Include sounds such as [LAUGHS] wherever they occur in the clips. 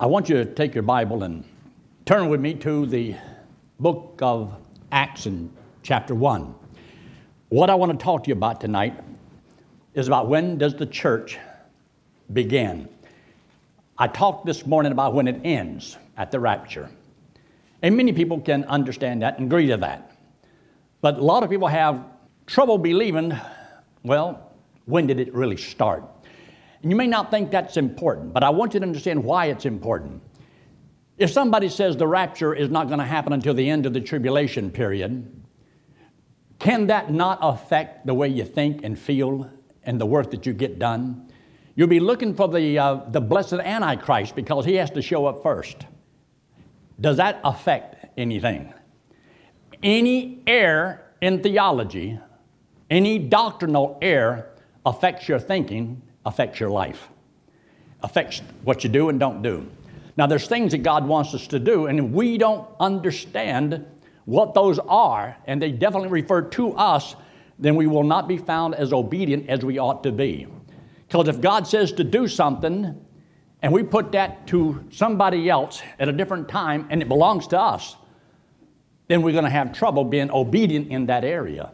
I want you to take your Bible and turn with me to the book of Acts in chapter 1. What I want to talk to you about tonight is about when does the church begin. I talked this morning about when it ends at the rapture. And many people can understand that and agree to that. But a lot of people have trouble believing, well, when did it really start? And you may not think that's important, but I want you to understand why it's important. If somebody says the rapture is not going to happen until the end of the tribulation period, can that not affect the way you think and feel and the work that you get done? You'll be looking for the, uh, the blessed Antichrist because he has to show up first. Does that affect anything? Any error in theology, any doctrinal error affects your thinking affects your life, affects what you do and don't do. Now, there's things that God wants us to do, and we don't understand what those are, and they definitely refer to us, then we will not be found as obedient as we ought to be. Because if God says to do something, and we put that to somebody else at a different time, and it belongs to us, then we're going to have trouble being obedient in that area.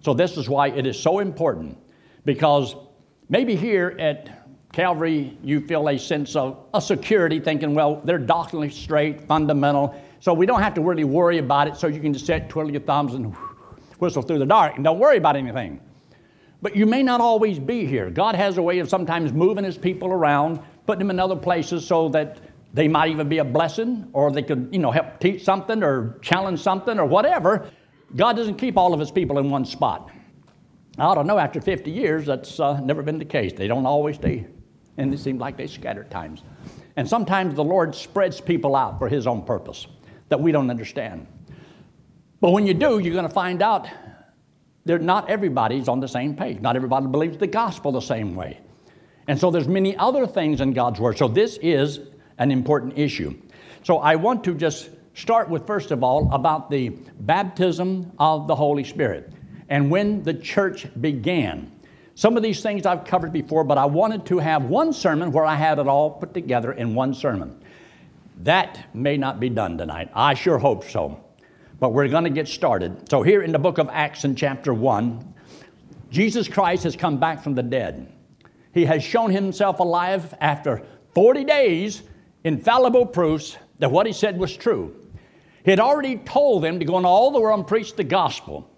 So, this is why it is so important because Maybe here at Calvary, you feel a sense of a security, thinking, well, they're doctrinally straight, fundamental, so we don't have to really worry about it, so you can just sit, twiddle your thumbs, and [LAUGHS] whistle through the dark, and don't worry about anything. But you may not always be here. God has a way of sometimes moving His people around, putting them in other places so that they might even be a blessing, or they could, you know, help teach something or challenge something or whatever. God doesn't keep all of His people in one spot. I don't know, after 50 years, that's uh, never been the case. They don't always stay, and it seems like they scatter at times. And sometimes the Lord spreads people out for His own purpose that we don't understand. But when you do, you're going to find out that not everybody's on the same page. Not everybody believes the gospel the same way. And so there's many other things in God's Word. So this is an important issue. So I want to just start with, first of all, about the baptism of the Holy Spirit and when the church began. Some of these things I've covered before, but I wanted to have one sermon where I had it all put together in one sermon. That may not be done tonight. I sure hope so. But we're going to get started. So, here in the book of Acts, in chapter 1, Jesus Christ has come back from the dead. He has shown himself alive after 40 days, infallible proofs that what he said was true. He had already told them to go into all the world and preach the gospel.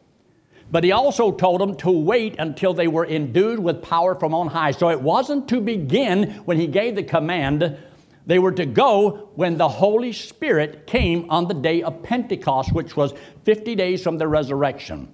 But he also told them to wait until they were endued with power from on high. So it wasn't to begin when he gave the command. They were to go when the Holy Spirit came on the day of Pentecost, which was 50 days from the resurrection.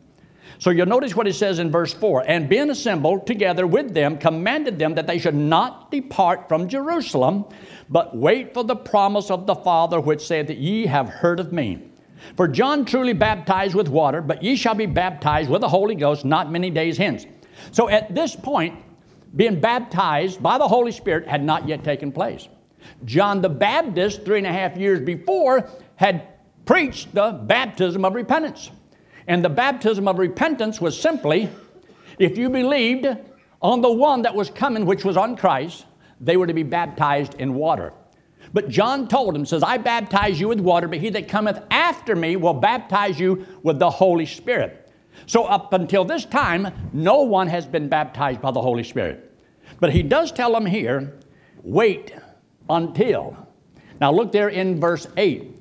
So you'll notice what it says in verse 4 And being assembled together with them, commanded them that they should not depart from Jerusalem, but wait for the promise of the Father, which said that ye have heard of me. For John truly baptized with water, but ye shall be baptized with the Holy Ghost not many days hence. So at this point, being baptized by the Holy Spirit had not yet taken place. John the Baptist, three and a half years before, had preached the baptism of repentance. And the baptism of repentance was simply if you believed on the one that was coming, which was on Christ, they were to be baptized in water. But John told him, says, I baptize you with water, but he that cometh after me will baptize you with the Holy Spirit. So up until this time, no one has been baptized by the Holy Spirit. But he does tell them here, wait until. Now look there in verse 8,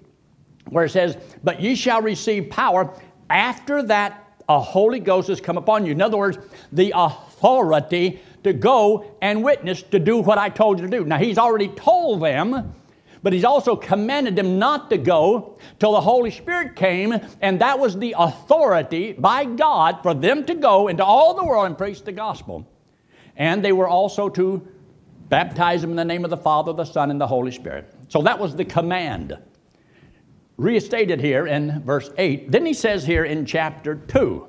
where it says, But ye shall receive power after that a Holy Ghost has come upon you. In other words, the authority to go and witness to do what I told you to do. Now, he's already told them, but he's also commanded them not to go till the Holy Spirit came, and that was the authority by God for them to go into all the world and preach the gospel. And they were also to baptize them in the name of the Father, the Son, and the Holy Spirit. So that was the command. Restated here in verse 8. Then he says here in chapter 2.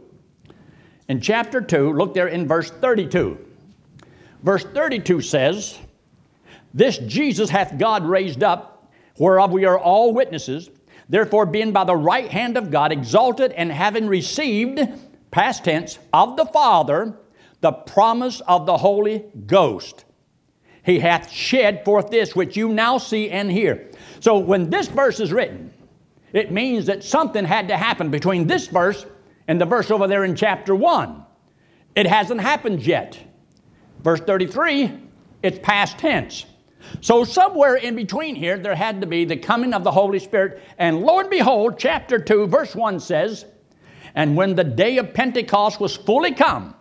In chapter 2, look there in verse 32. Verse 32 says, This Jesus hath God raised up, whereof we are all witnesses. Therefore, being by the right hand of God exalted and having received, past tense, of the Father, the promise of the Holy Ghost. he hath shed forth this which you now see and hear. So when this verse is written, it means that something had to happen between this verse and the verse over there in chapter 1. It hasn't happened yet. Verse 33, it's past tense. So, somewhere in between here, there had to be the coming of the Holy Spirit. And lo and behold, chapter 2, verse 1 says, And when the day of Pentecost was fully come,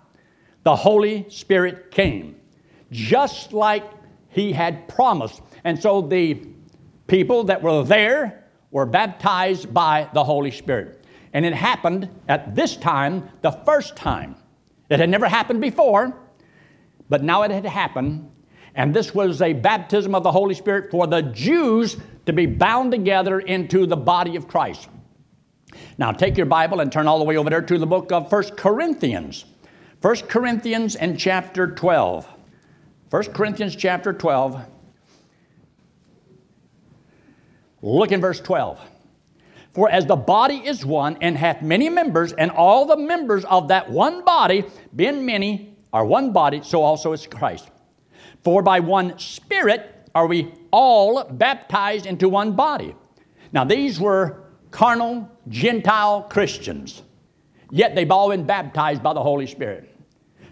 the Holy Spirit came, just like he had promised. And so the people that were there were baptized by the Holy Spirit. And it happened at this time, the first time. It had never happened before, but now it had happened. And this was a baptism of the Holy Spirit for the Jews to be bound together into the body of Christ. Now take your Bible and turn all the way over there to the book of First Corinthians. First Corinthians and chapter 12. 1 Corinthians chapter 12. Look in verse 12. For as the body is one and hath many members, and all the members of that one body, being many, are one body, so also is Christ. For by one Spirit are we all baptized into one body. Now, these were carnal, Gentile Christians, yet they've all been baptized by the Holy Spirit.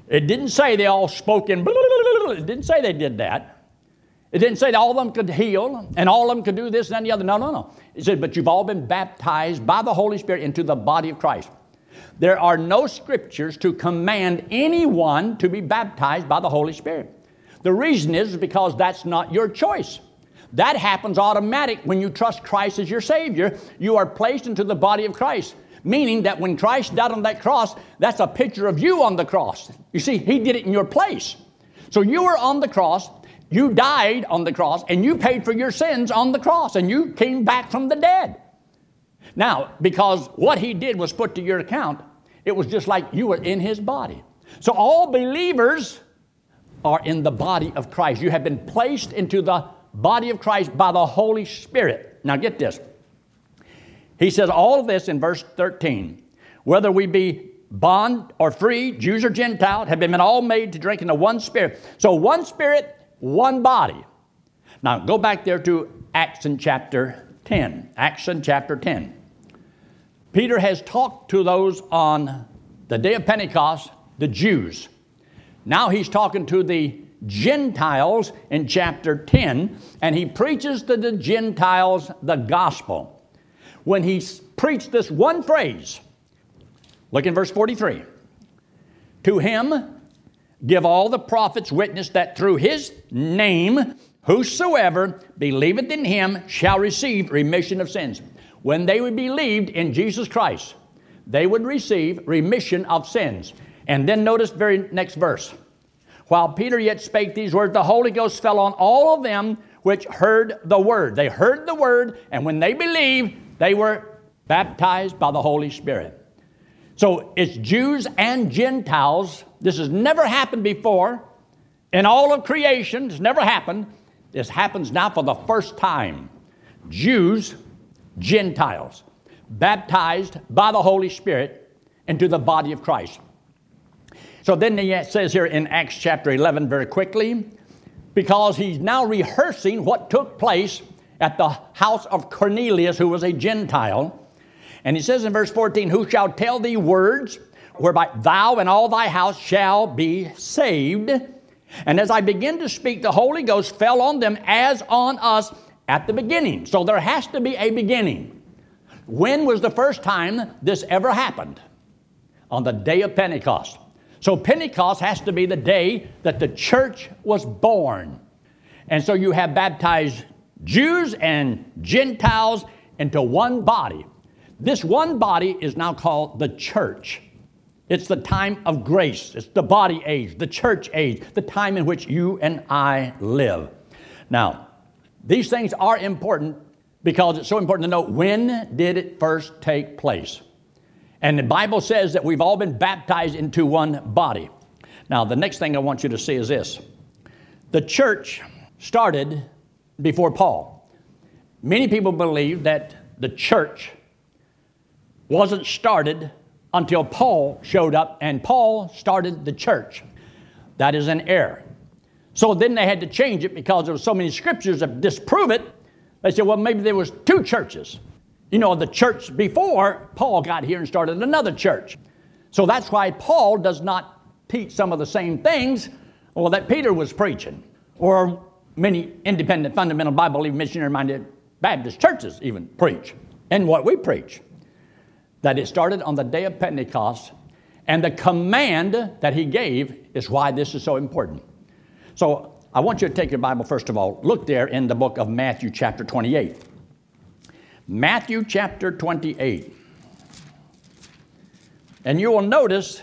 It didn't say they all spoke in, [LAUGHS] it didn't say they did that. It didn't say that all of them could heal and all of them could do this and the other. No, no, no. It said, but you've all been baptized by the Holy Spirit into the body of Christ. There are no scriptures to command anyone to be baptized by the Holy Spirit. The reason is because that's not your choice. That happens automatic when you trust Christ as your Savior. You are placed into the body of Christ meaning that when Christ died on that cross, that's a picture of you on the cross. You see, He did it in your place. So you were on the cross, you died on the cross, and you paid for your sins on the cross, and you came back from the dead. Now, because what He did was put to your account, it was just like you were in His body. So all believers are in the body of Christ. You have been placed into the body of Christ by the Holy Spirit. Now, get this. He says all of this in verse 13. Whether we be bond or free, Jews or Gentiles, have been all made to drink in the one spirit. So one spirit, one body. Now go back there to Acts in chapter 10. Acts in chapter 10. Peter has talked to those on the day of Pentecost, the Jews. Now he's talking to the Gentiles in chapter 10, and he preaches to the Gentiles the gospel when he preached this one phrase. Look in verse 43. To him give all the prophets witness that through his name whosoever believeth in him shall receive remission of sins. When they believed in Jesus Christ, they would receive remission of sins. And then notice very next verse. While Peter yet spake these words, the Holy Ghost fell on all of them which heard the word. They heard the word, and when they believed, they were baptized by the Holy Spirit. So it's Jews and Gentiles. This has never happened before in all of creation. It's never happened. This happens now for the first time. Jews, Gentiles, baptized by the Holy Spirit into the body of Christ. So then he says here in Acts chapter 11 very quickly, because he's now rehearsing what took place at the house of Cornelius, who was a Gentile. And he says in verse 14, Who shall tell thee words whereby thou and all thy house shall be saved? And as I begin to speak, the Holy Ghost fell on them as on us at the beginning. So there has to be a beginning. When was the first time this ever happened? On the day of Pentecost. So Pentecost has to be the day that the church was born. And so you have baptized Jews and Gentiles into one body. This one body is now called the church. It's the time of grace. It's the body age, the church age, the time in which you and I live. Now, these things are important because it's so important to know when did it first take place. And the Bible says that we've all been baptized into one body. Now, the next thing I want you to see is this. The church started before Paul. Many people believe that the church wasn't started until Paul showed up and Paul started the church. That is an error. So then they had to change it because there were so many scriptures that disprove it. They said, well, maybe there was two churches. You know, the church before Paul got here and started another church. So that's why Paul does not teach some of the same things well, that Peter was preaching, or many independent, fundamental, Bible believing, missionary minded Baptist churches even preach, and what we preach. That it started on the day of Pentecost, and the command that he gave is why this is so important. So I want you to take your Bible, first of all. Look there in the book of Matthew, chapter 28. Matthew, chapter 28. And you will notice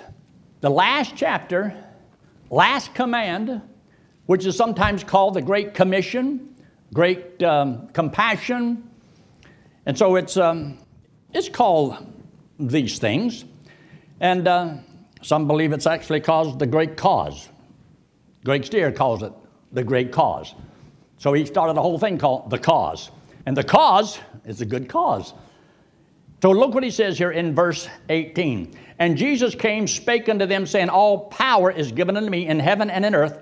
the last chapter, last command, which is sometimes called the Great Commission, Great um, Compassion. And so it's, um, it's called these things. And uh, some believe it's actually called the Great Cause. Greg Stier calls it the Great Cause. So he started a whole thing called the cause. And the cause is a good cause. So look what he says here in verse 18. And Jesus came, spake unto them, saying, All power is given unto me in heaven and in earth.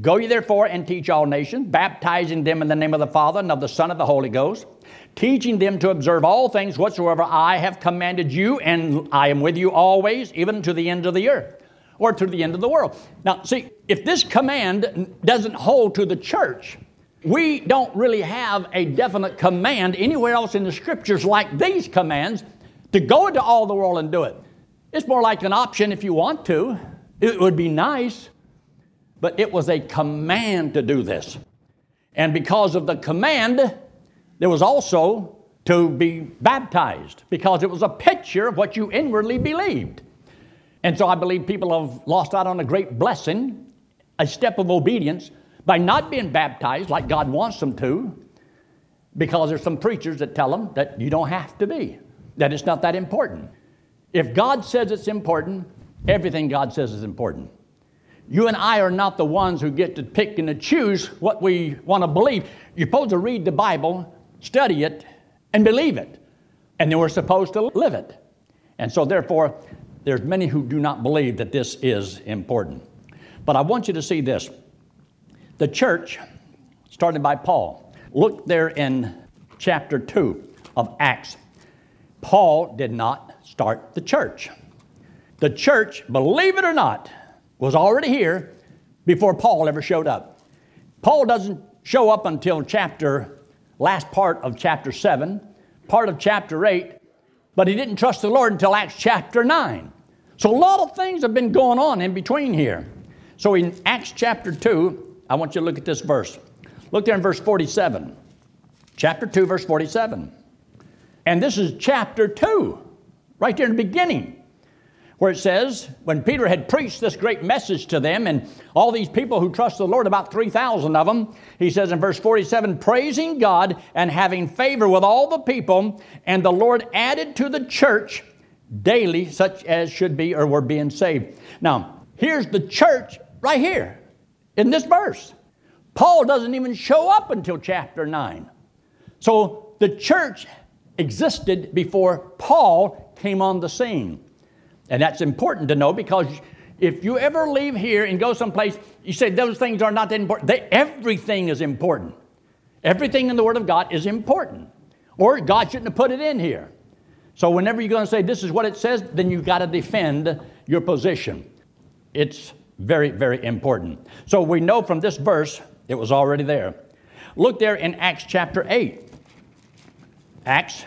Go ye therefore and teach all nations, baptizing them in the name of the Father and of the Son and of the Holy Ghost, teaching them to observe all things whatsoever I have commanded you, and I am with you always, even to the end of the earth, or to the end of the world. Now, see, if this command doesn't hold to the church, we don't really have a definite command anywhere else in the scriptures like these commands to go into all the world and do it. It's more like an option if you want to. It would be nice, but it was a command to do this. And because of the command, there was also to be baptized because it was a picture of what you inwardly believed. And so I believe people have lost out on a great blessing, a step of obedience by not being baptized like God wants them to, because there's some preachers that tell them that you don't have to be, that it's not that important. If God says it's important, everything God says is important. You and I are not the ones who get to pick and to choose what we want to believe. You're supposed to read the Bible, study it, and believe it. And then we're supposed to live it. And so, therefore, there's many who do not believe that this is important. But I want you to see this. The church, started by Paul, look there in chapter 2 of Acts. Paul did not start the church. The church, believe it or not, was already here before Paul ever showed up. Paul doesn't show up until chapter, last part of chapter 7, part of chapter 8, but he didn't trust the Lord until Acts chapter 9. So a lot of things have been going on in between here. So in Acts chapter 2, I want you to look at this verse. Look there in verse 47. Chapter 2, verse 47. And this is chapter 2, right there in the beginning, where it says, when Peter had preached this great message to them, and all these people who trust the Lord, about 3,000 of them, he says in verse 47, praising God and having favor with all the people, and the Lord added to the church daily such as should be or were being saved. Now, here's the church right here in this verse. Paul doesn't even show up until chapter 9. So the church existed before Paul came on the scene. And that's important to know because if you ever leave here and go someplace, you say those things are not that important. They, everything is important. Everything in the Word of God is important. Or God shouldn't have put it in here. So whenever you're going to say this is what it says, then you've got to defend your position. It's very, very important. So we know from this verse it was already there. Look there in Acts chapter 8. Acts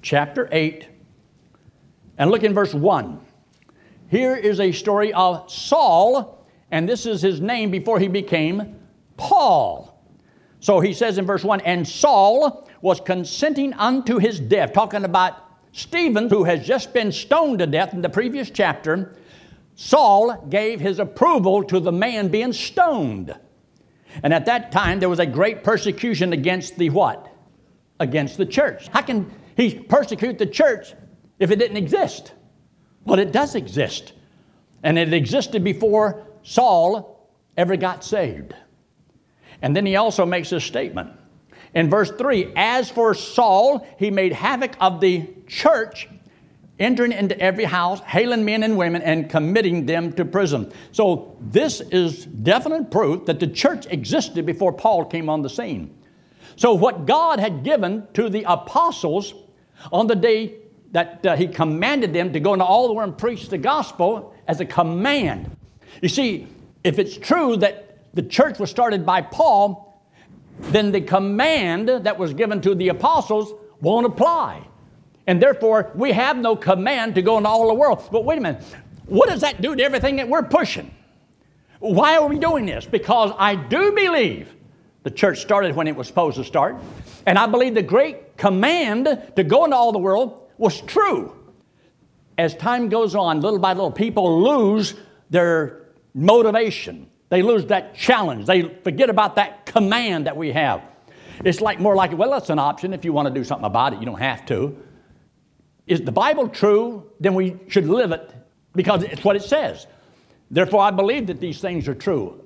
chapter 8. And look in verse 1. Here is a story of Saul, and this is his name before he became Paul. So he says in verse 1 And Saul was consenting unto his death, talking about Stephen, who has just been stoned to death in the previous chapter. Saul gave his approval to the man being stoned. And at that time, there was a great persecution against the what? Against the church. How can he persecute the church if it didn't exist? Well, it does exist. And it existed before Saul ever got saved. And then he also makes this statement. In verse 3 As for Saul, he made havoc of the church entering into every house, hailing men and women, and committing them to prison. So, this is definite proof that the church existed before Paul came on the scene. So, what God had given to the apostles on the day that uh, He commanded them to go into all the world and preach the gospel as a command. You see, if it's true that the church was started by Paul, then the command that was given to the apostles won't apply. And therefore, we have no command to go into all the world. But wait a minute, what does that do to everything that we're pushing? Why are we doing this? Because I do believe the church started when it was supposed to start. And I believe the great command to go into all the world was true. As time goes on, little by little, people lose their motivation. They lose that challenge. They forget about that command that we have. It's like more like, well, that's an option if you want to do something about it. You don't have to. Is the Bible true? Then we should live it because it's what it says. Therefore, I believe that these things are true.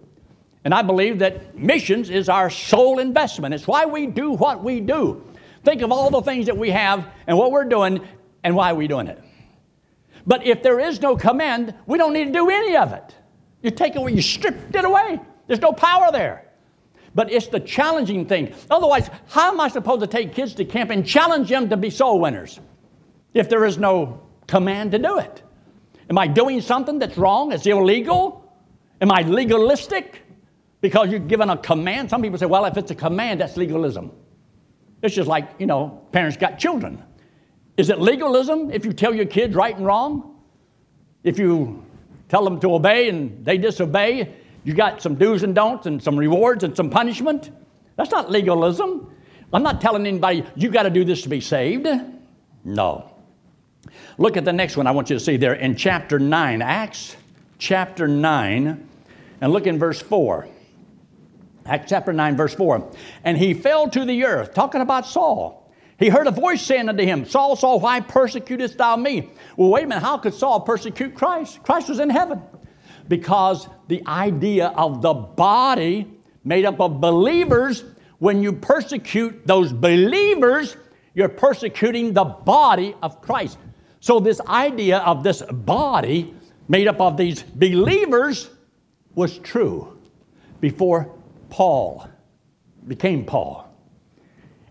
And I believe that missions is our sole investment. It's why we do what we do. Think of all the things that we have and what we're doing and why we're doing it. But if there is no command, we don't need to do any of it. You take away, you stripped it away. There's no power there. But it's the challenging thing. Otherwise, how am I supposed to take kids to camp and challenge them to be soul winners if there is no command to do it? Am I doing something that's wrong? It's illegal? Am I legalistic? Because you're given a command. Some people say, well, if it's a command, that's legalism. It's just like, you know, parents got children. Is it legalism if you tell your kids right and wrong? If you tell them to obey and they disobey, you got some do's and don'ts and some rewards and some punishment. That's not legalism. I'm not telling anybody you got to do this to be saved. No. Look at the next one I want you to see there in chapter 9, Acts chapter 9, and look in verse 4. Acts chapter 9, verse 4. And he fell to the earth, talking about Saul. He heard a voice saying unto him, Saul, Saul, why persecutest thou me? Well, wait a minute, how could Saul persecute Christ? Christ was in heaven. Because the idea of the body made up of believers, when you persecute those believers, you're persecuting the body of Christ. So, this idea of this body made up of these believers was true before Paul became Paul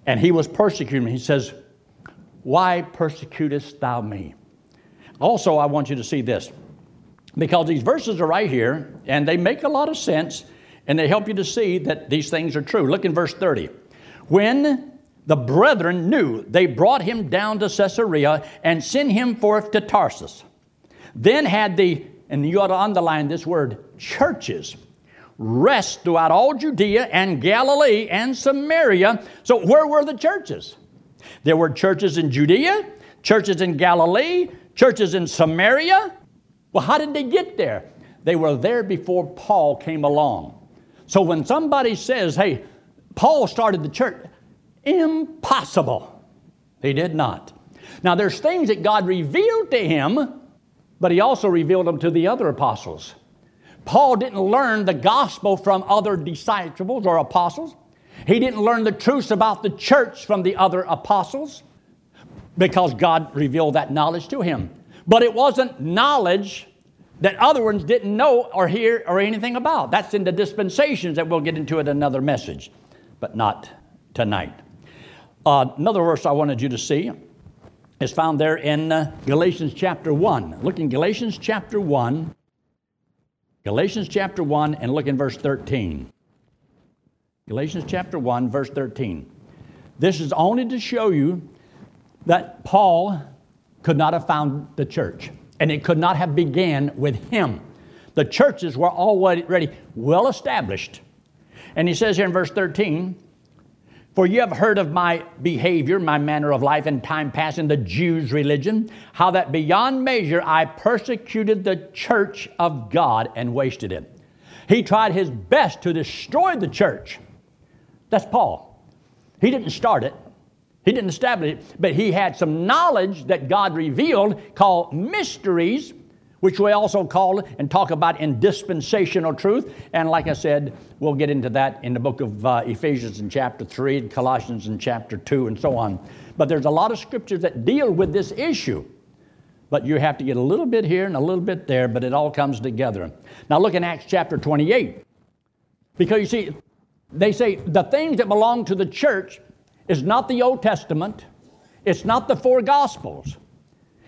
and he was persecuting me. He says, Why persecutest thou me? Also, I want you to see this because these verses are right here and they make a lot of sense and they help you to see that these things are true. Look in verse 30. When the brethren knew, they brought him down to Caesarea and sent him forth to Tarsus. Then had the, and you ought to underline this word, churches rest throughout all Judea and Galilee and Samaria. So, where were the churches? There were churches in Judea, churches in Galilee, churches in Samaria. Well, how did they get there? They were there before Paul came along. So, when somebody says, hey, Paul started the church, impossible. He did not. Now, there's things that God revealed to him, but he also revealed them to the other apostles. Paul didn't learn the gospel from other disciples or apostles. He didn't learn the truths about the church from the other apostles because God revealed that knowledge to him. But it wasn't knowledge that other ones didn't know or hear or anything about. That's in the dispensations that we'll get into it another message, but not tonight. Uh, another verse I wanted you to see is found there in uh, Galatians chapter 1. Look in Galatians chapter 1 Galatians chapter 1 and look in verse 13. Galatians chapter 1, verse 13. This is only to show you that Paul could not have found the church, and it could not have began with him. The churches were already well established. And he says here in verse 13, for you have heard of my behavior, my manner of life in time past in the Jews' religion, how that beyond measure I persecuted the church of God and wasted it. He tried his best to destroy the church. That's Paul. He didn't start it, he didn't establish it, but he had some knowledge that God revealed called mysteries which we also call and talk about in dispensational truth. And like I said, we'll get into that in the book of uh, Ephesians in chapter 3, and Colossians in chapter 2, and so on. But there's a lot of scriptures that deal with this issue. but you have to get a little bit here and a little bit there, but it all comes together. Now look in Acts chapter 28. Because you see, they say the things that belong to the church is not the Old Testament, it's not the four Gospels,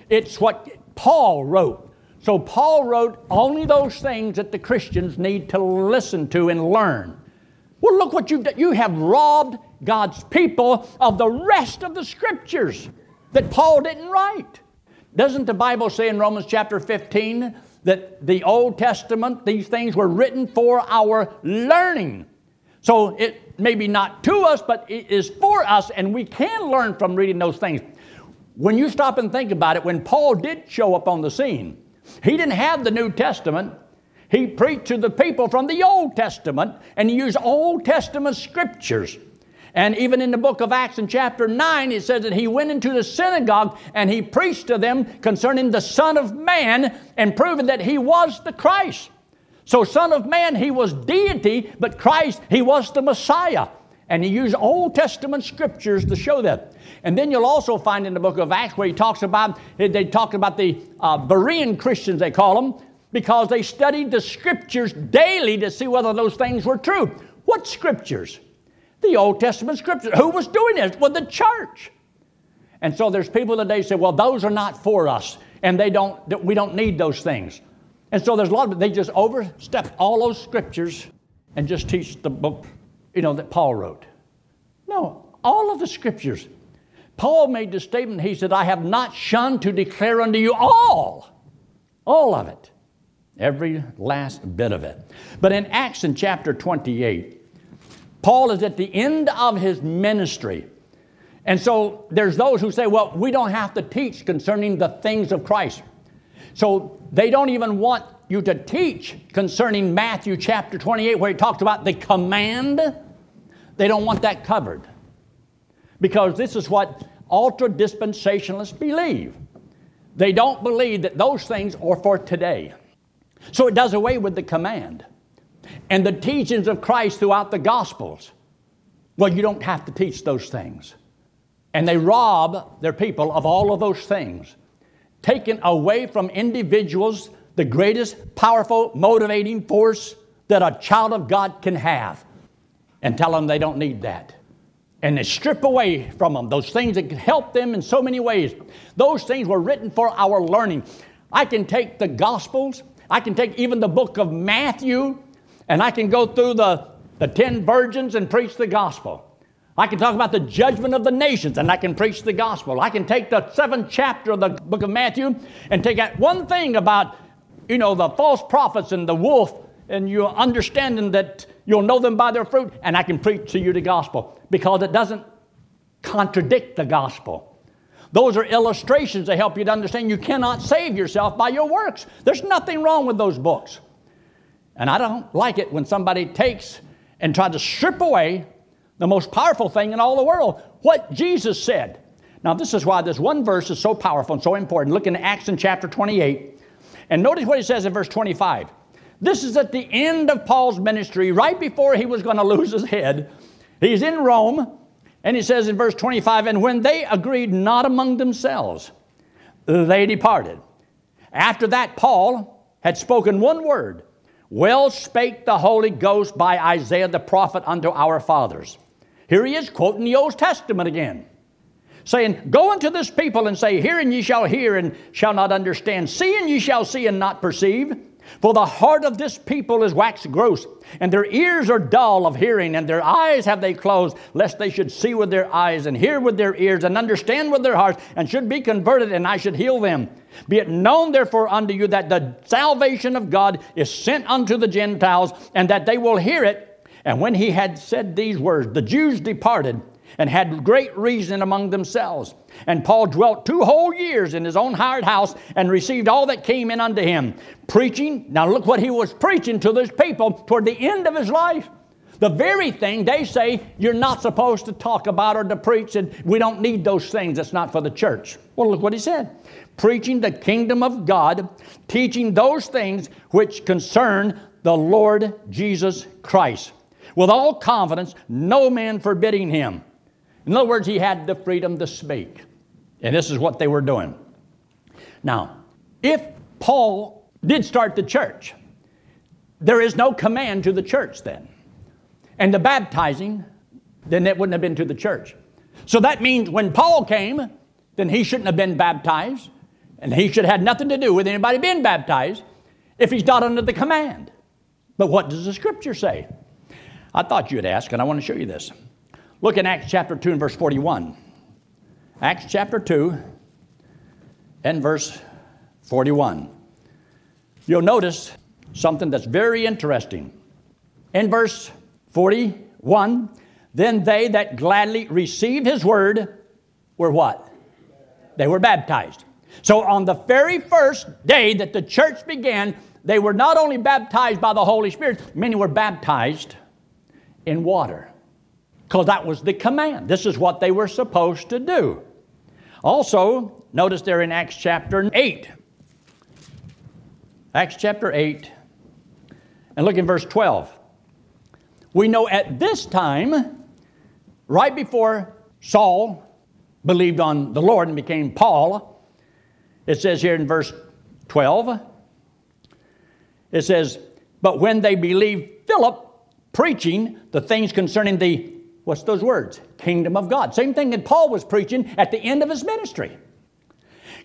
it's what Paul wrote. So Paul wrote only those things that the Christians need to listen to and learn. Well, look what you've done. You have robbed God's people of the rest of the scriptures that Paul didn't write. Doesn't the Bible say in Romans chapter 15 that the Old Testament, these things were written for our learning? So it may be not to us, but it is for us, and we can learn from reading those things. When you stop and think about it, when Paul did show up on the scene, he didn't have the New Testament. He preached to the people from the Old Testament and he used Old Testament scriptures. And even in the book of Acts in chapter 9, it says that he went into the synagogue and he preached to them concerning the Son of Man and proving that he was the Christ. So, Son of Man, he was deity, but Christ, he was the Messiah. And he used Old Testament scriptures to show that. And then you'll also find in the book of Acts where he talks about, they talk about the uh, Berean Christians, they call them, because they studied the scriptures daily to see whether those things were true. What scriptures? The Old Testament scriptures. Who was doing this? Well, the church. And so there's people today say, well, those are not for us, and they don't, we don't need those things. And so there's a lot of they just overstep all those scriptures and just teach the book, you know, that Paul wrote. No, all of the scriptures. Paul made the statement, he said, I have not shunned to declare unto you all, all of it. Every last bit of it. But in Acts in chapter 28, Paul is at the end of his ministry. And so there's those who say, well, we don't have to teach concerning the things of Christ. So they don't even want you to teach concerning Matthew chapter 28, where he talks about the command. They don't want that covered. Because this is what ultra dispensationalists believe. They don't believe that those things are for today. So it does away with the command. And the teachings of Christ throughout the Gospels, well, you don't have to teach those things. And they rob their people of all of those things, taking away from individuals the greatest powerful motivating force that a child of God can have, and tell them they don't need that. And they strip away from them those things that can help them in so many ways. Those things were written for our learning. I can take the Gospels I can take even the book of Matthew and I can go through the, the ten virgins and preach the gospel. I can talk about the judgment of the nations and I can preach the gospel. I can take the seventh chapter of the book of Matthew and take out one thing about, you know, the false prophets and the wolf and you understanding that you'll know them by their fruit and I can preach to you the gospel because it doesn't contradict the gospel. Those are illustrations to help you to understand you cannot save yourself by your works. There's nothing wrong with those books. And I don't like it when somebody takes and tries to strip away the most powerful thing in all the world, what Jesus said. Now, this is why this one verse is so powerful and so important. Look in Acts in chapter 28, and notice what he says in verse 25. This is at the end of Paul's ministry, right before he was going to lose his head. He's in Rome. And he says in verse 25, and when they agreed not among themselves, they departed. After that, Paul had spoken one word Well spake the Holy Ghost by Isaiah the prophet unto our fathers. Here he is quoting the Old Testament again, saying, Go unto this people and say, Hear and ye shall hear and shall not understand, see and ye shall see and not perceive. For the heart of this people is waxed gross, and their ears are dull of hearing, and their eyes have they closed, lest they should see with their eyes, and hear with their ears, and understand with their hearts, and should be converted, and I should heal them. Be it known therefore unto you that the salvation of God is sent unto the Gentiles, and that they will hear it. And when he had said these words, the Jews departed and had great reason among themselves. And Paul dwelt two whole years in his own hired house and received all that came in unto him, preaching. Now, look what he was preaching to those people toward the end of his life. The very thing they say you're not supposed to talk about or to preach, and we don't need those things. It's not for the church. Well, look what he said preaching the kingdom of God, teaching those things which concern the Lord Jesus Christ, with all confidence, no man forbidding him. In other words, he had the freedom to speak. And this is what they were doing. Now, if Paul did start the church, there is no command to the church then. And the baptizing, then it wouldn't have been to the church. So that means when Paul came, then he shouldn't have been baptized, and he should have had nothing to do with anybody being baptized if he's not under the command. But what does the scripture say? I thought you'd ask, and I want to show you this. Look in Acts chapter 2 and verse 41. Acts chapter 2 and verse 41. You'll notice something that's very interesting. In verse 41, then they that gladly received his word were what? They were baptized. So on the very first day that the church began, they were not only baptized by the Holy Spirit, many were baptized in water. Because that was the command. This is what they were supposed to do. Also, notice there in Acts chapter 8. Acts chapter 8, and look in verse 12. We know at this time, right before Saul believed on the Lord and became Paul, it says here in verse 12, it says, But when they believed Philip preaching the things concerning the, what's those words? Kingdom of God. Same thing that Paul was preaching at the end of his ministry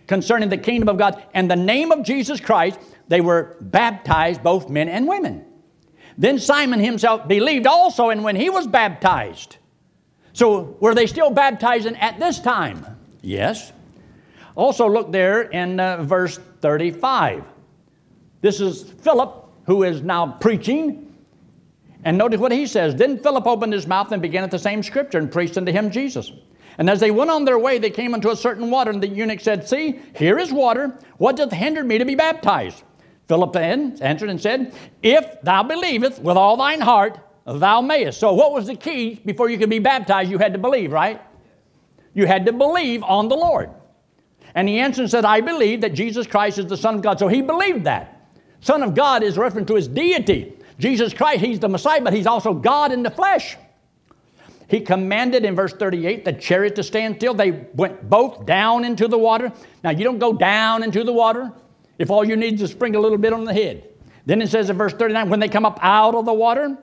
concerning the kingdom of God and the name of Jesus Christ, they were baptized, both men and women. Then Simon himself believed also, and when he was baptized, so were they still baptizing at this time? Yes. Also, look there in uh, verse 35. This is Philip who is now preaching. And notice what he says. Then Philip opened his mouth and began at the same scripture and preached unto him Jesus. And as they went on their way, they came unto a certain water, and the eunuch said, See, here is water. What doth hinder me to be baptized? Philip then answered and said, If thou believest with all thine heart, thou mayest. So, what was the key before you could be baptized? You had to believe, right? You had to believe on the Lord. And he answered and said, I believe that Jesus Christ is the Son of God. So he believed that. Son of God is reference to his deity. Jesus Christ, he's the Messiah, but he's also God in the flesh. He commanded in verse 38 the chariot to stand still. They went both down into the water. Now, you don't go down into the water if all you need is to sprinkle a little bit on the head. Then it says in verse 39 when they come up out of the water,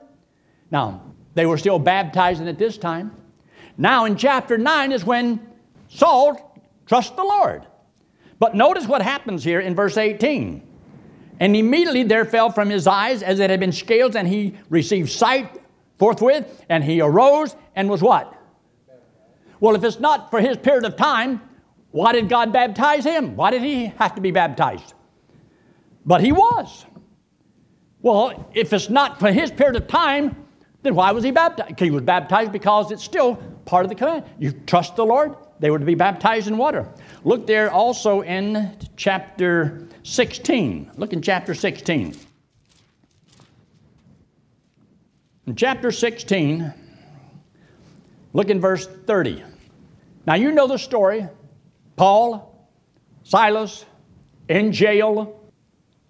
now they were still baptizing at this time. Now in chapter 9 is when Saul trusts the Lord. But notice what happens here in verse 18. And immediately there fell from his eyes as it had been scales, and he received sight forthwith, and he arose and was what? Well, if it's not for his period of time, why did God baptize him? Why did he have to be baptized? But he was. Well, if it's not for his period of time, then why was he baptized? He was baptized because it's still part of the command. You trust the Lord, they were to be baptized in water. Look there also in chapter 16. Look in chapter 16. In chapter 16, look in verse 30. Now you know the story. Paul, Silas, in jail,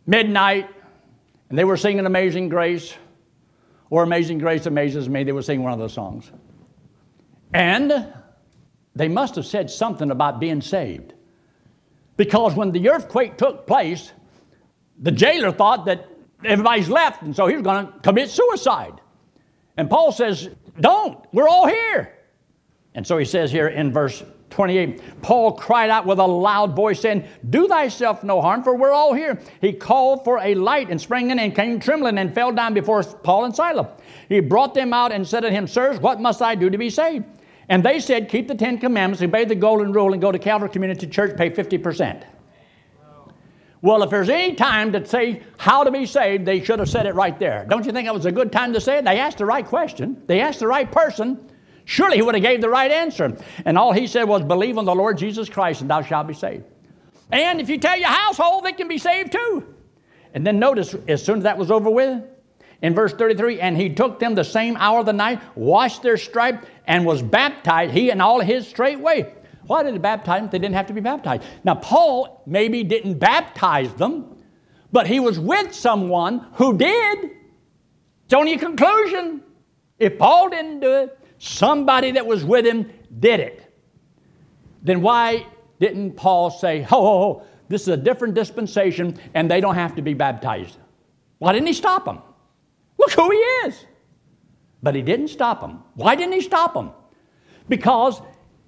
midnight, and they were singing Amazing Grace, or Amazing Grace Amazes Me. They were singing one of those songs. And they must have said something about being saved. Because when the earthquake took place, the jailer thought that everybody's left, and so he was going to commit suicide. And Paul says, Don't, we're all here. And so he says here in verse 28, Paul cried out with a loud voice, saying, Do thyself no harm, for we're all here. He called for a light and sprang in and came trembling and fell down before Paul and Silas. He brought them out and said to him, Sirs, what must I do to be saved? And they said, Keep the Ten Commandments, obey the Golden Rule, and go to Calvary Community Church, pay 50%. Well, if there's any time to say how to be saved, they should have said it right there. Don't you think it was a good time to say it? They asked the right question. They asked the right person. Surely he would have gave the right answer. And all he said was, believe on the Lord Jesus Christ and thou shalt be saved. And if you tell your household, they can be saved too. And then notice, as soon as that was over with, in verse 33, and he took them the same hour of the night, washed their stripe, and was baptized, he and all his straightway. Why did he baptize them? They didn't have to be baptized. Now, Paul maybe didn't baptize them, but he was with someone who did. It's only a conclusion. If Paul didn't do it, somebody that was with him did it. Then why didn't Paul say, ho, ho, ho, this is a different dispensation and they don't have to be baptized. Why didn't he stop them? Look who he is. But he didn't stop them. Why didn't he stop them? Because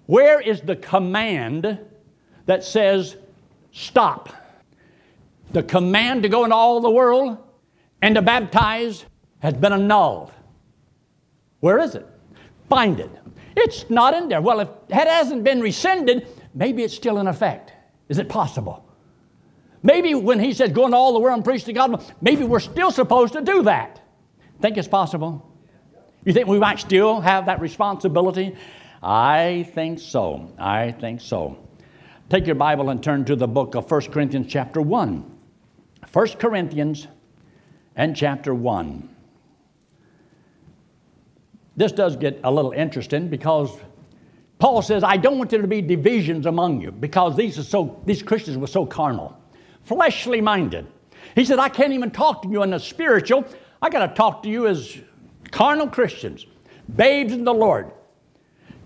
where is the command that says stop? The command to go into all the world and to baptize has been annulled. Where is it? Find it. It's not in there. Well, if it hasn't been rescinded, maybe it's still in effect. Is it possible? Maybe when he says go into all the world and preach the gospel, maybe we're still supposed to do that. Think it's possible? You think we might still have that responsibility? I think so. I think so. Take your Bible and turn to the book of 1 Corinthians, chapter 1. 1 Corinthians and chapter 1. This does get a little interesting because Paul says, I don't want there to be divisions among you because these, are so, these Christians were so carnal, fleshly minded. He said, I can't even talk to you in the spiritual. I got to talk to you as carnal Christians, babes in the Lord.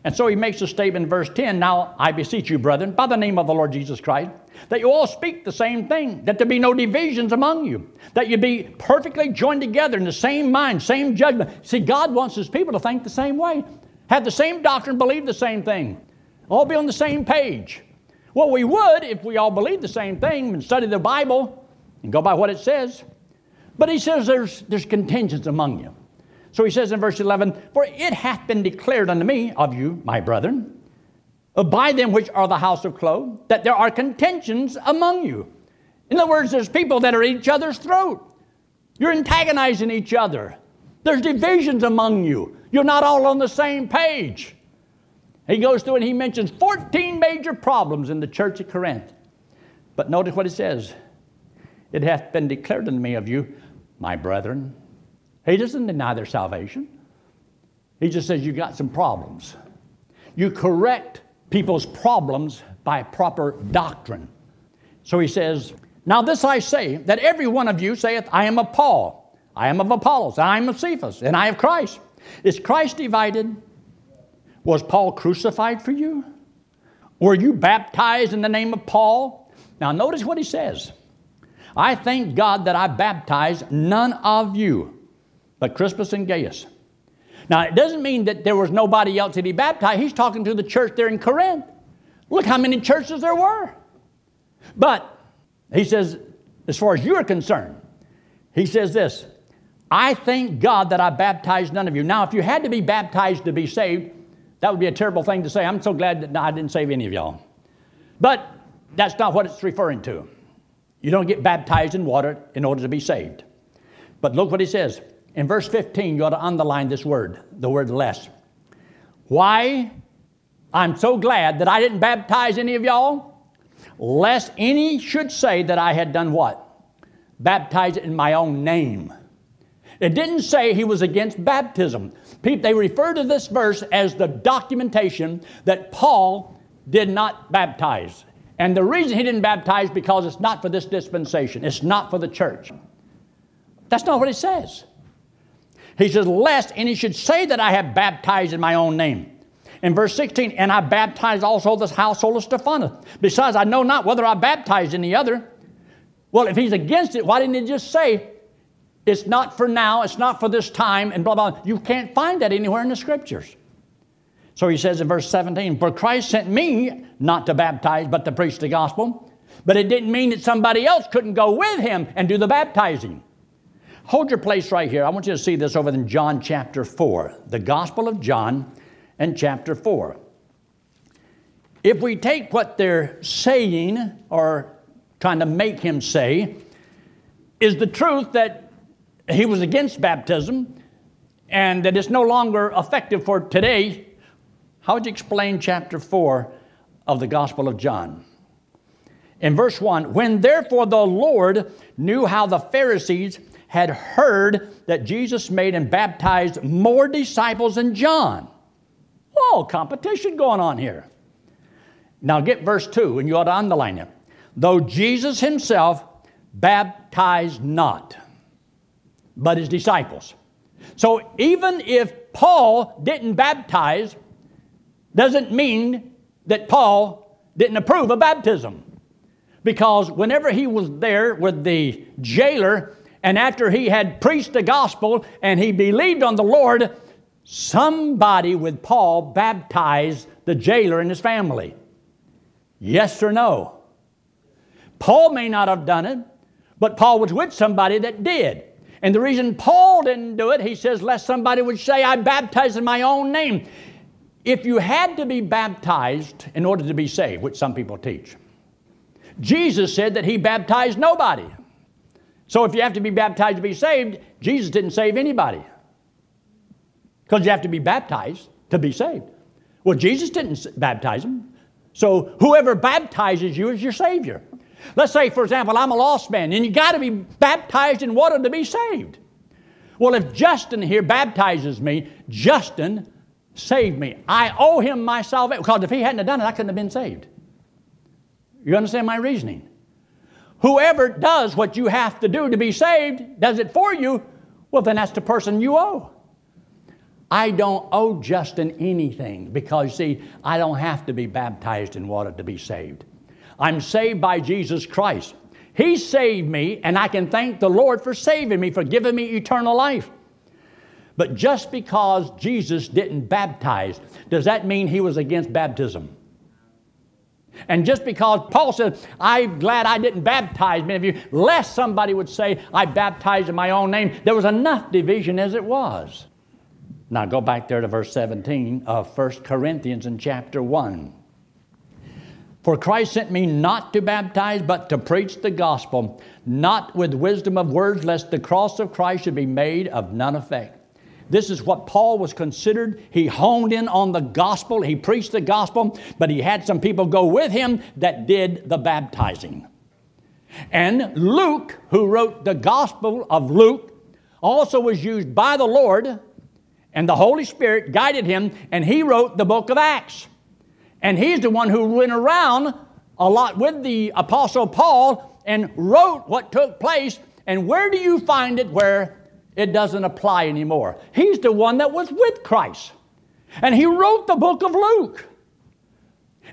And so he makes a statement in verse 10 Now I beseech you, brethren, by the name of the Lord Jesus Christ, that you all speak the same thing, that there be no divisions among you, that you be perfectly joined together in the same mind, same judgment. See, God wants his people to think the same way, have the same doctrine, believe the same thing, all be on the same page. Well, we would if we all believed the same thing and studied the Bible and go by what it says. But he says there's, there's contentions among you. So he says in verse 11, For it hath been declared unto me of you, my brethren, by them which are the house of Chloe, that there are contentions among you. In other words, there's people that are at each other's throat. You're antagonizing each other. There's divisions among you. You're not all on the same page. He goes through and he mentions 14 major problems in the church at Corinth. But notice what he says It hath been declared unto me of you, my brethren, he doesn't deny their salvation. He just says you got some problems. You correct people's problems by proper doctrine. So he says, Now this I say, that every one of you saith, I am of Paul, I am of Apollos, I am of Cephas, and I of Christ. Is Christ divided? Was Paul crucified for you? Were you baptized in the name of Paul? Now notice what he says. I thank God that I baptized none of you but Crispus and Gaius. Now, it doesn't mean that there was nobody else that he baptized. He's talking to the church there in Corinth. Look how many churches there were. But he says, as far as you're concerned, he says this I thank God that I baptized none of you. Now, if you had to be baptized to be saved, that would be a terrible thing to say. I'm so glad that I didn't save any of y'all. But that's not what it's referring to. You don't get baptized in water in order to be saved. But look what he says in verse 15, you ought to underline this word, the word less. Why? I'm so glad that I didn't baptize any of y'all, lest any should say that I had done what? Baptized in my own name. It didn't say he was against baptism. They refer to this verse as the documentation that Paul did not baptize. And the reason he didn't baptize because it's not for this dispensation. It's not for the church. That's not what it says. He says, Lest any should say that I have baptized in my own name. In verse 16, and I baptized also this household of Stephanas. Besides, I know not whether I baptized any other. Well, if he's against it, why didn't he just say, it's not for now, it's not for this time, and blah, blah. You can't find that anywhere in the scriptures. So he says in verse 17, For Christ sent me not to baptize, but to preach the gospel. But it didn't mean that somebody else couldn't go with him and do the baptizing. Hold your place right here. I want you to see this over in John chapter 4, the Gospel of John and chapter 4. If we take what they're saying or trying to make him say, is the truth that he was against baptism and that it's no longer effective for today, how would you explain chapter 4 of the Gospel of John? In verse 1, when therefore the Lord knew how the Pharisees had heard that Jesus made and baptized more disciples than John. Oh, competition going on here. Now get verse 2, and you ought to underline it. Though Jesus himself baptized not, but his disciples. So even if Paul didn't baptize, doesn't mean that Paul didn't approve of baptism. because whenever he was there with the jailer, and after he had preached the gospel and he believed on the Lord, somebody with Paul baptized the jailer and his family. Yes or no? Paul may not have done it, but Paul was with somebody that did. And the reason Paul didn't do it, he says, lest somebody would say, I baptized in my own name. If you had to be baptized in order to be saved, which some people teach, Jesus said that he baptized nobody. So if you have to be baptized to be saved, Jesus didn't save anybody. Because you have to be baptized to be saved. Well, Jesus didn't baptize them. So whoever baptizes you is your Savior. Let's say, for example, I'm a lost man and you got to be baptized in water to be saved. Well, if Justin here baptizes me, Justin saved me. I owe him my salvation because if he hadn't done it, I couldn't have been saved. You understand my reasoning? Whoever does what you have to do to be saved, does it for you, well, then that's the person you owe. I don't owe Justin anything because, see, I don't have to be baptized in water to be saved. I'm saved by Jesus Christ. He saved me, and I can thank the Lord for saving me, for giving me eternal life. But just because Jesus didn't baptize, does that mean he was against baptism? And just because Paul said, I'm glad I didn't baptize many of you, lest somebody would say, I baptized in my own name, there was enough division as it was. Now go back there to verse 17 of 1 Corinthians in chapter 1. For Christ sent me not to baptize, but to preach the gospel, not with wisdom of words, lest the cross of Christ should be made of none effect. This is what Paul was considered. He honed in on the gospel, he preached the gospel, but he had some people go with him that did the baptizing. And Luke, who wrote the gospel of Luke, also was used by the Lord, and the Holy Spirit guided him, and he wrote the book of Acts. And he's the one who went around a lot with the Apostle Paul and wrote what took place. And where do you find it where it doesn't apply anymore? He's the one that was with Christ. And he wrote the book of Luke.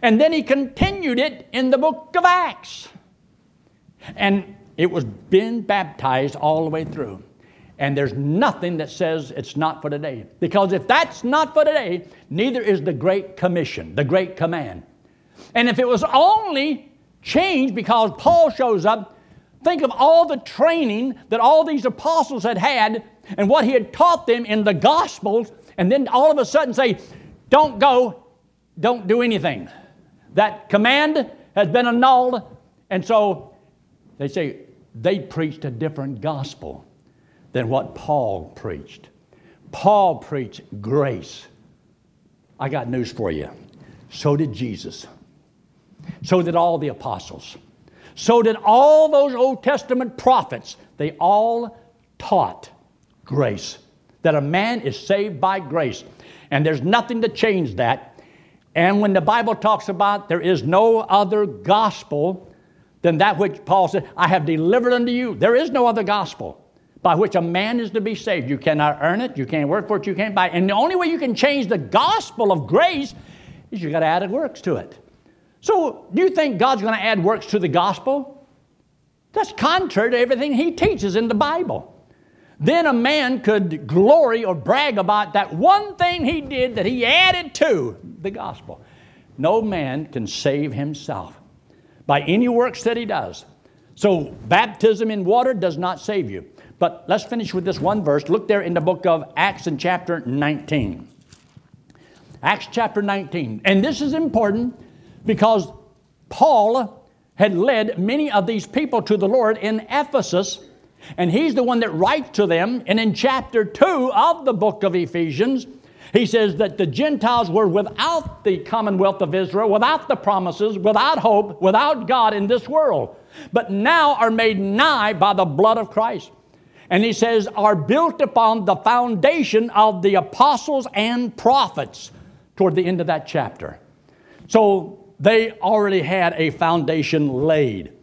And then he continued it in the book of Acts. And it was been baptized all the way through. And there's nothing that says it's not for today. Because if that's not for today, neither is the Great Commission, the Great Command. And if it was only changed because Paul shows up, think of all the training that all these apostles had had and what he had taught them in the Gospels, and then all of a sudden say, Don't go, don't do anything. That command has been annulled. And so they say, they preached a different gospel than what Paul preached. Paul preached grace. I got news for you. So did Jesus. So did all the apostles. So did all those Old Testament prophets. They all taught grace, that a man is saved by grace. And there's nothing to change that. And when the Bible talks about there is no other gospel than that which Paul said, I have delivered unto you, there is no other gospel by which a man is to be saved. You cannot earn it, you can't work for it, you can't buy it. And the only way you can change the gospel of grace is you got to add works to it. So, do you think God's going to add works to the gospel? That's contrary to everything He teaches in the Bible. Then a man could glory or brag about that one thing he did that he added to the gospel. No man can save himself by any works that he does. So, baptism in water does not save you. But let's finish with this one verse. Look there in the book of Acts in chapter 19. Acts chapter 19. And this is important because Paul had led many of these people to the Lord in Ephesus, and he's the one that writes to them. And in chapter 2 of the book of Ephesians, he says that the Gentiles were without the commonwealth of Israel, without the promises, without hope, without God in this world, but now are made nigh by the blood of Christ and he says, are built upon the foundation of the apostles and prophets toward the end of that chapter. So they already had a foundation laid.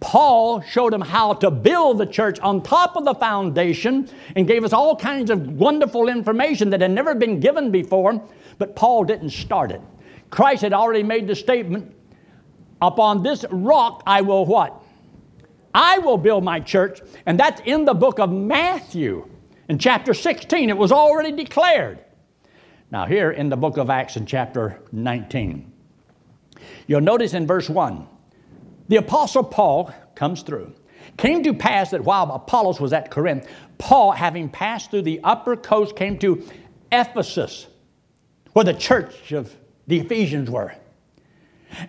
Paul showed them how to build the church on top of the foundation and gave us all kinds of wonderful information that had never been given before, but Paul didn't start it. Christ had already made the statement Upon this rock I will what? I will build my church. And that's in the book of Matthew. In chapter 16, it was already declared. Now, here in the book of Acts, in chapter 19, you'll notice in verse 1, the Apostle Paul comes through. Came to pass that while Apollos was at Corinth, Paul, having passed through the upper coast, came to Ephesus, where the church of the Ephesians were.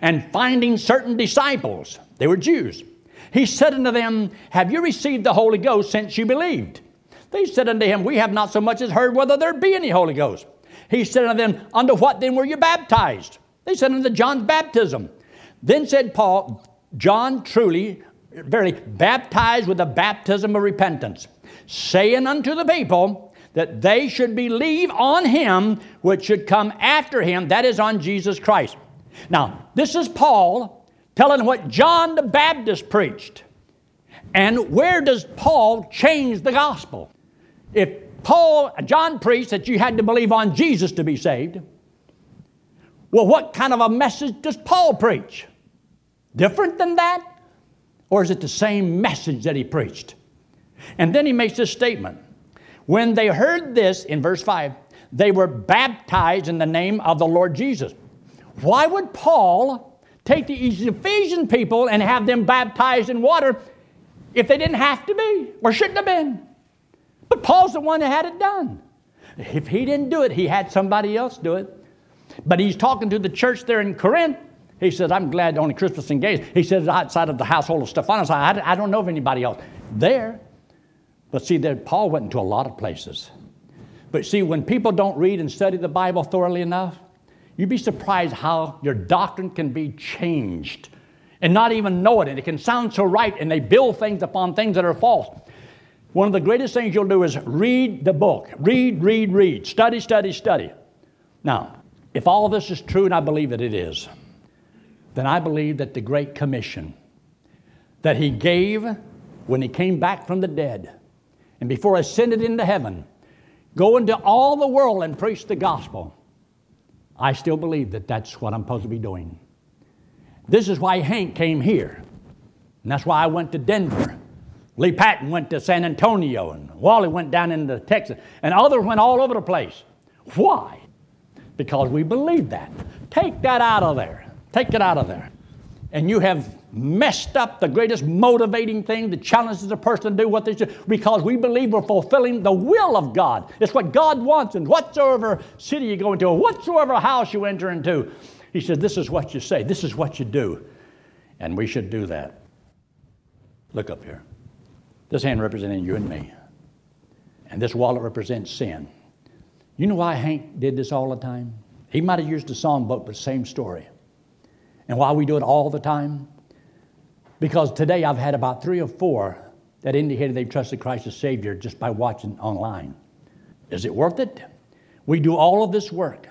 And finding certain disciples, they were Jews, he said unto them, Have you received the Holy Ghost since you believed? They said unto him, We have not so much as heard whether there be any Holy Ghost. He said unto them, Unto what then were you baptized? They said unto John's baptism. Then said Paul, John truly, verily, baptized with the baptism of repentance, saying unto the people that they should believe on him which should come after him, that is, on Jesus Christ. Now, this is Paul telling what John the Baptist preached. And where does Paul change the gospel? If Paul, John preached that you had to believe on Jesus to be saved, well, what kind of a message does Paul preach? Different than that? Or is it the same message that he preached? And then he makes this statement. When they heard this, in verse 5, they were baptized in the name of the Lord Jesus. Why would Paul take the Ephesian people and have them baptized in water if they didn't have to be or shouldn't have been? But Paul's the one that had it done. If he didn't do it, he had somebody else do it. But he's talking to the church there in Corinth. He says, I'm glad only Crispus and Gaius. He says, outside of the household of Stephanas, I, I don't know of anybody else there. But see, there, Paul went into a lot of places. But see, when people don't read and study the Bible thoroughly enough, you'd be surprised how your doctrine can be changed and not even know it. And it can sound so right, and they build things upon things that are false. One of the greatest things you'll do is read the book. Read, read, read. Study, study, study. Now, if all of this is true, and I believe that it is, then I believe that the Great Commission that He gave when He came back from the dead and before ascended into heaven, go into all the world and preach the gospel. I still believe that that's what I'm supposed to be doing. This is why Hank came here. And that's why I went to Denver. Lee Patton went to San Antonio, and Wally went down into Texas, and others went all over the place. Why? Because we believe that. Take that out of there. Take it out of there. And you have messed up the greatest motivating thing that challenges a person to do what they should because we believe we're fulfilling the will of God. It's what God wants, and whatsoever city you go into, or whatsoever house you enter into, He says, This is what you say, this is what you do. And we should do that. Look up here. This hand representing you and me. And this wallet represents sin. You know why Hank did this all the time? He might have used a songbook, but same story. And why we do it all the time? Because today I've had about three or four that indicated they've trusted Christ as Savior just by watching online. Is it worth it? We do all of this work.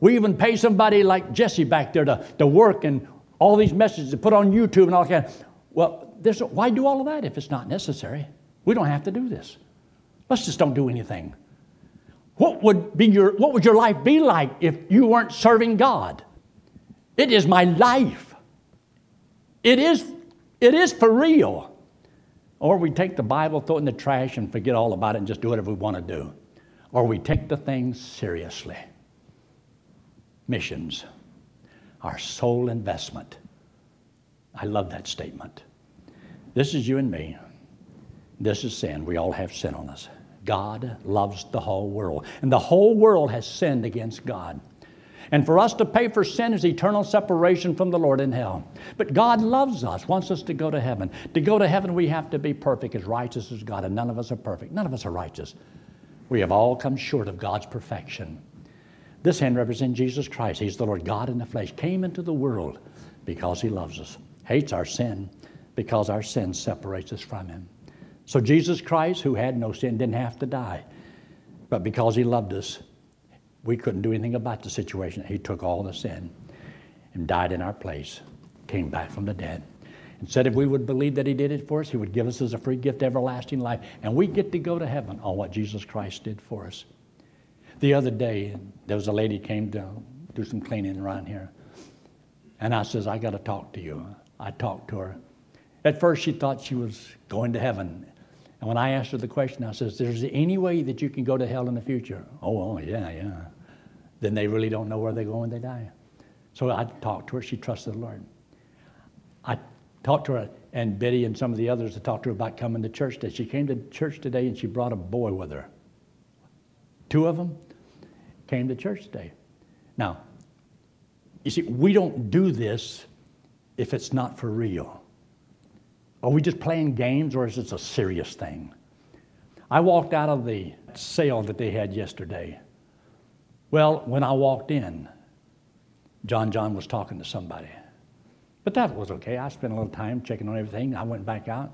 We even pay somebody like Jesse back there to, to work and all these messages to put on YouTube and all that. Well, why do all of that if it's not necessary? We don't have to do this. Let's just don't do anything. What would, be your, what would your life be like if you weren't serving God? It is my life. It is, it is for real. Or we take the Bible, throw it in the trash, and forget all about it and just do whatever we want to do. Or we take the things seriously. Missions, our sole investment. I love that statement. This is you and me. This is sin. We all have sin on us. God loves the whole world, and the whole world has sinned against God. And for us to pay for sin is eternal separation from the Lord in hell. But God loves us, wants us to go to heaven. To go to heaven, we have to be perfect, as righteous as God, and none of us are perfect. None of us are righteous. We have all come short of God's perfection. This hand represents Jesus Christ. He's the Lord God in the flesh, came into the world because He loves us, hates our sin, because our sin separates us from Him. So Jesus Christ, who had no sin, didn't have to die. But because He loved us, we couldn't do anything about the situation. He took all the sin and died in our place, came back from the dead. And said if we would believe that He did it for us, He would give us as a free gift everlasting life. And we get to go to heaven on what Jesus Christ did for us. The other day, there was a lady came to do some cleaning around here. And I says, I got to talk to you. I talked to her. At first, she thought she was going to heaven. And when I asked her the question, I says, There's any way that you can go to hell in the future? Oh, oh yeah, yeah. Then they really don't know where they go when they die. So I talked to her. She trusted the Lord. I talked to her, and Betty and some of the others to talk to her about coming to church today. She came to church today and she brought a boy with her. Two of them came to church today. Now, you see, we don't do this if it's not for real. Are we just playing games or is this a serious thing? I walked out of the sale that they had yesterday. Well, when I walked in, John John was talking to somebody. But that was okay. I spent a little time checking on everything. I went back out.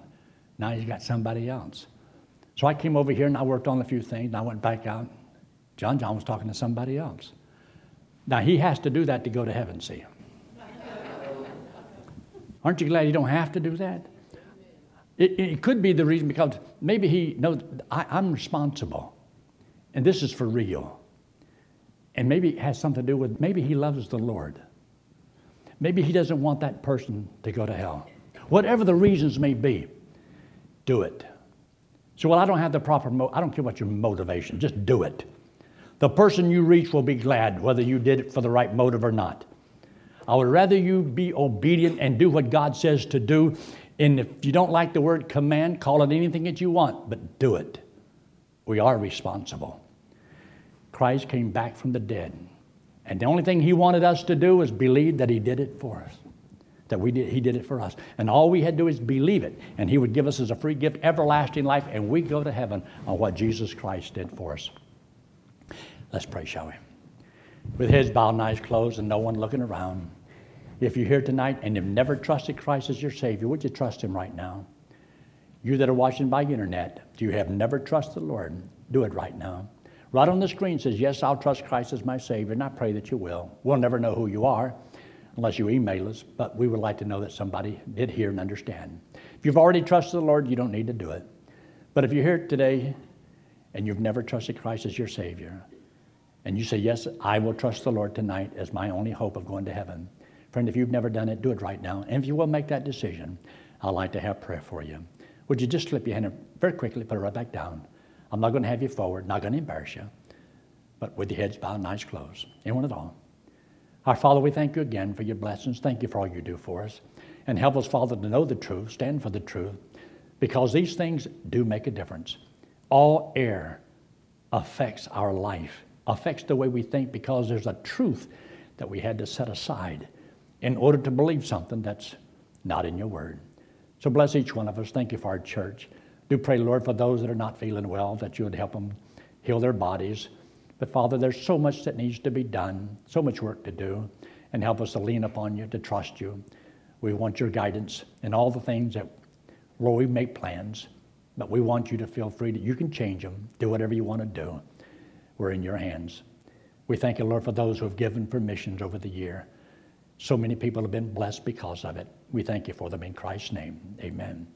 Now he's got somebody else. So I came over here and I worked on a few things and I went back out. John John was talking to somebody else. Now he has to do that to go to heaven, see. Aren't you glad you don't have to do that? It, it could be the reason because maybe he knows I, I'm responsible and this is for real. And maybe it has something to do with maybe he loves the Lord. Maybe he doesn't want that person to go to hell. Whatever the reasons may be, do it. So, well, I don't have the proper, mo- I don't care what your motivation, just do it. The person you reach will be glad whether you did it for the right motive or not. I would rather you be obedient and do what God says to do. And if you don't like the word command, call it anything that you want, but do it. We are responsible. Christ came back from the dead. And the only thing he wanted us to do is believe that he did it for us. That we did, he did it for us. And all we had to do is believe it. And he would give us as a free gift everlasting life, and we go to heaven on what Jesus Christ did for us. Let's pray, shall we? With heads bowed and eyes closed and no one looking around. If you're here tonight and have never trusted Christ as your Savior, would you trust Him right now? You that are watching by internet, do you have never trusted the Lord, do it right now. Right on the screen says, Yes, I'll trust Christ as my Savior, and I pray that you will. We'll never know who you are unless you email us, but we would like to know that somebody did hear and understand. If you've already trusted the Lord, you don't need to do it. But if you're here today and you've never trusted Christ as your Savior, and you say, Yes, I will trust the Lord tonight as my only hope of going to heaven. Friend, if you've never done it, do it right now. And if you will make that decision, I'd like to have prayer for you. Would you just slip your hand very quickly, put it right back down? I'm not going to have you forward, not going to embarrass you, but with your heads bowed and eyes closed. Anyone at all? Our Father, we thank you again for your blessings. Thank you for all you do for us. And help us, Father, to know the truth, stand for the truth, because these things do make a difference. All error affects our life affects the way we think because there's a truth that we had to set aside in order to believe something that's not in your word. So bless each one of us. Thank you for our church. Do pray, Lord, for those that are not feeling well, that you would help them heal their bodies. But Father, there's so much that needs to be done, so much work to do, and help us to lean upon you, to trust you. We want your guidance in all the things that, Lord, we make plans, but we want you to feel free that you can change them, do whatever you want to do we're in your hands. We thank you, Lord, for those who have given permissions over the year. So many people have been blessed because of it. We thank you for them in Christ's name. Amen.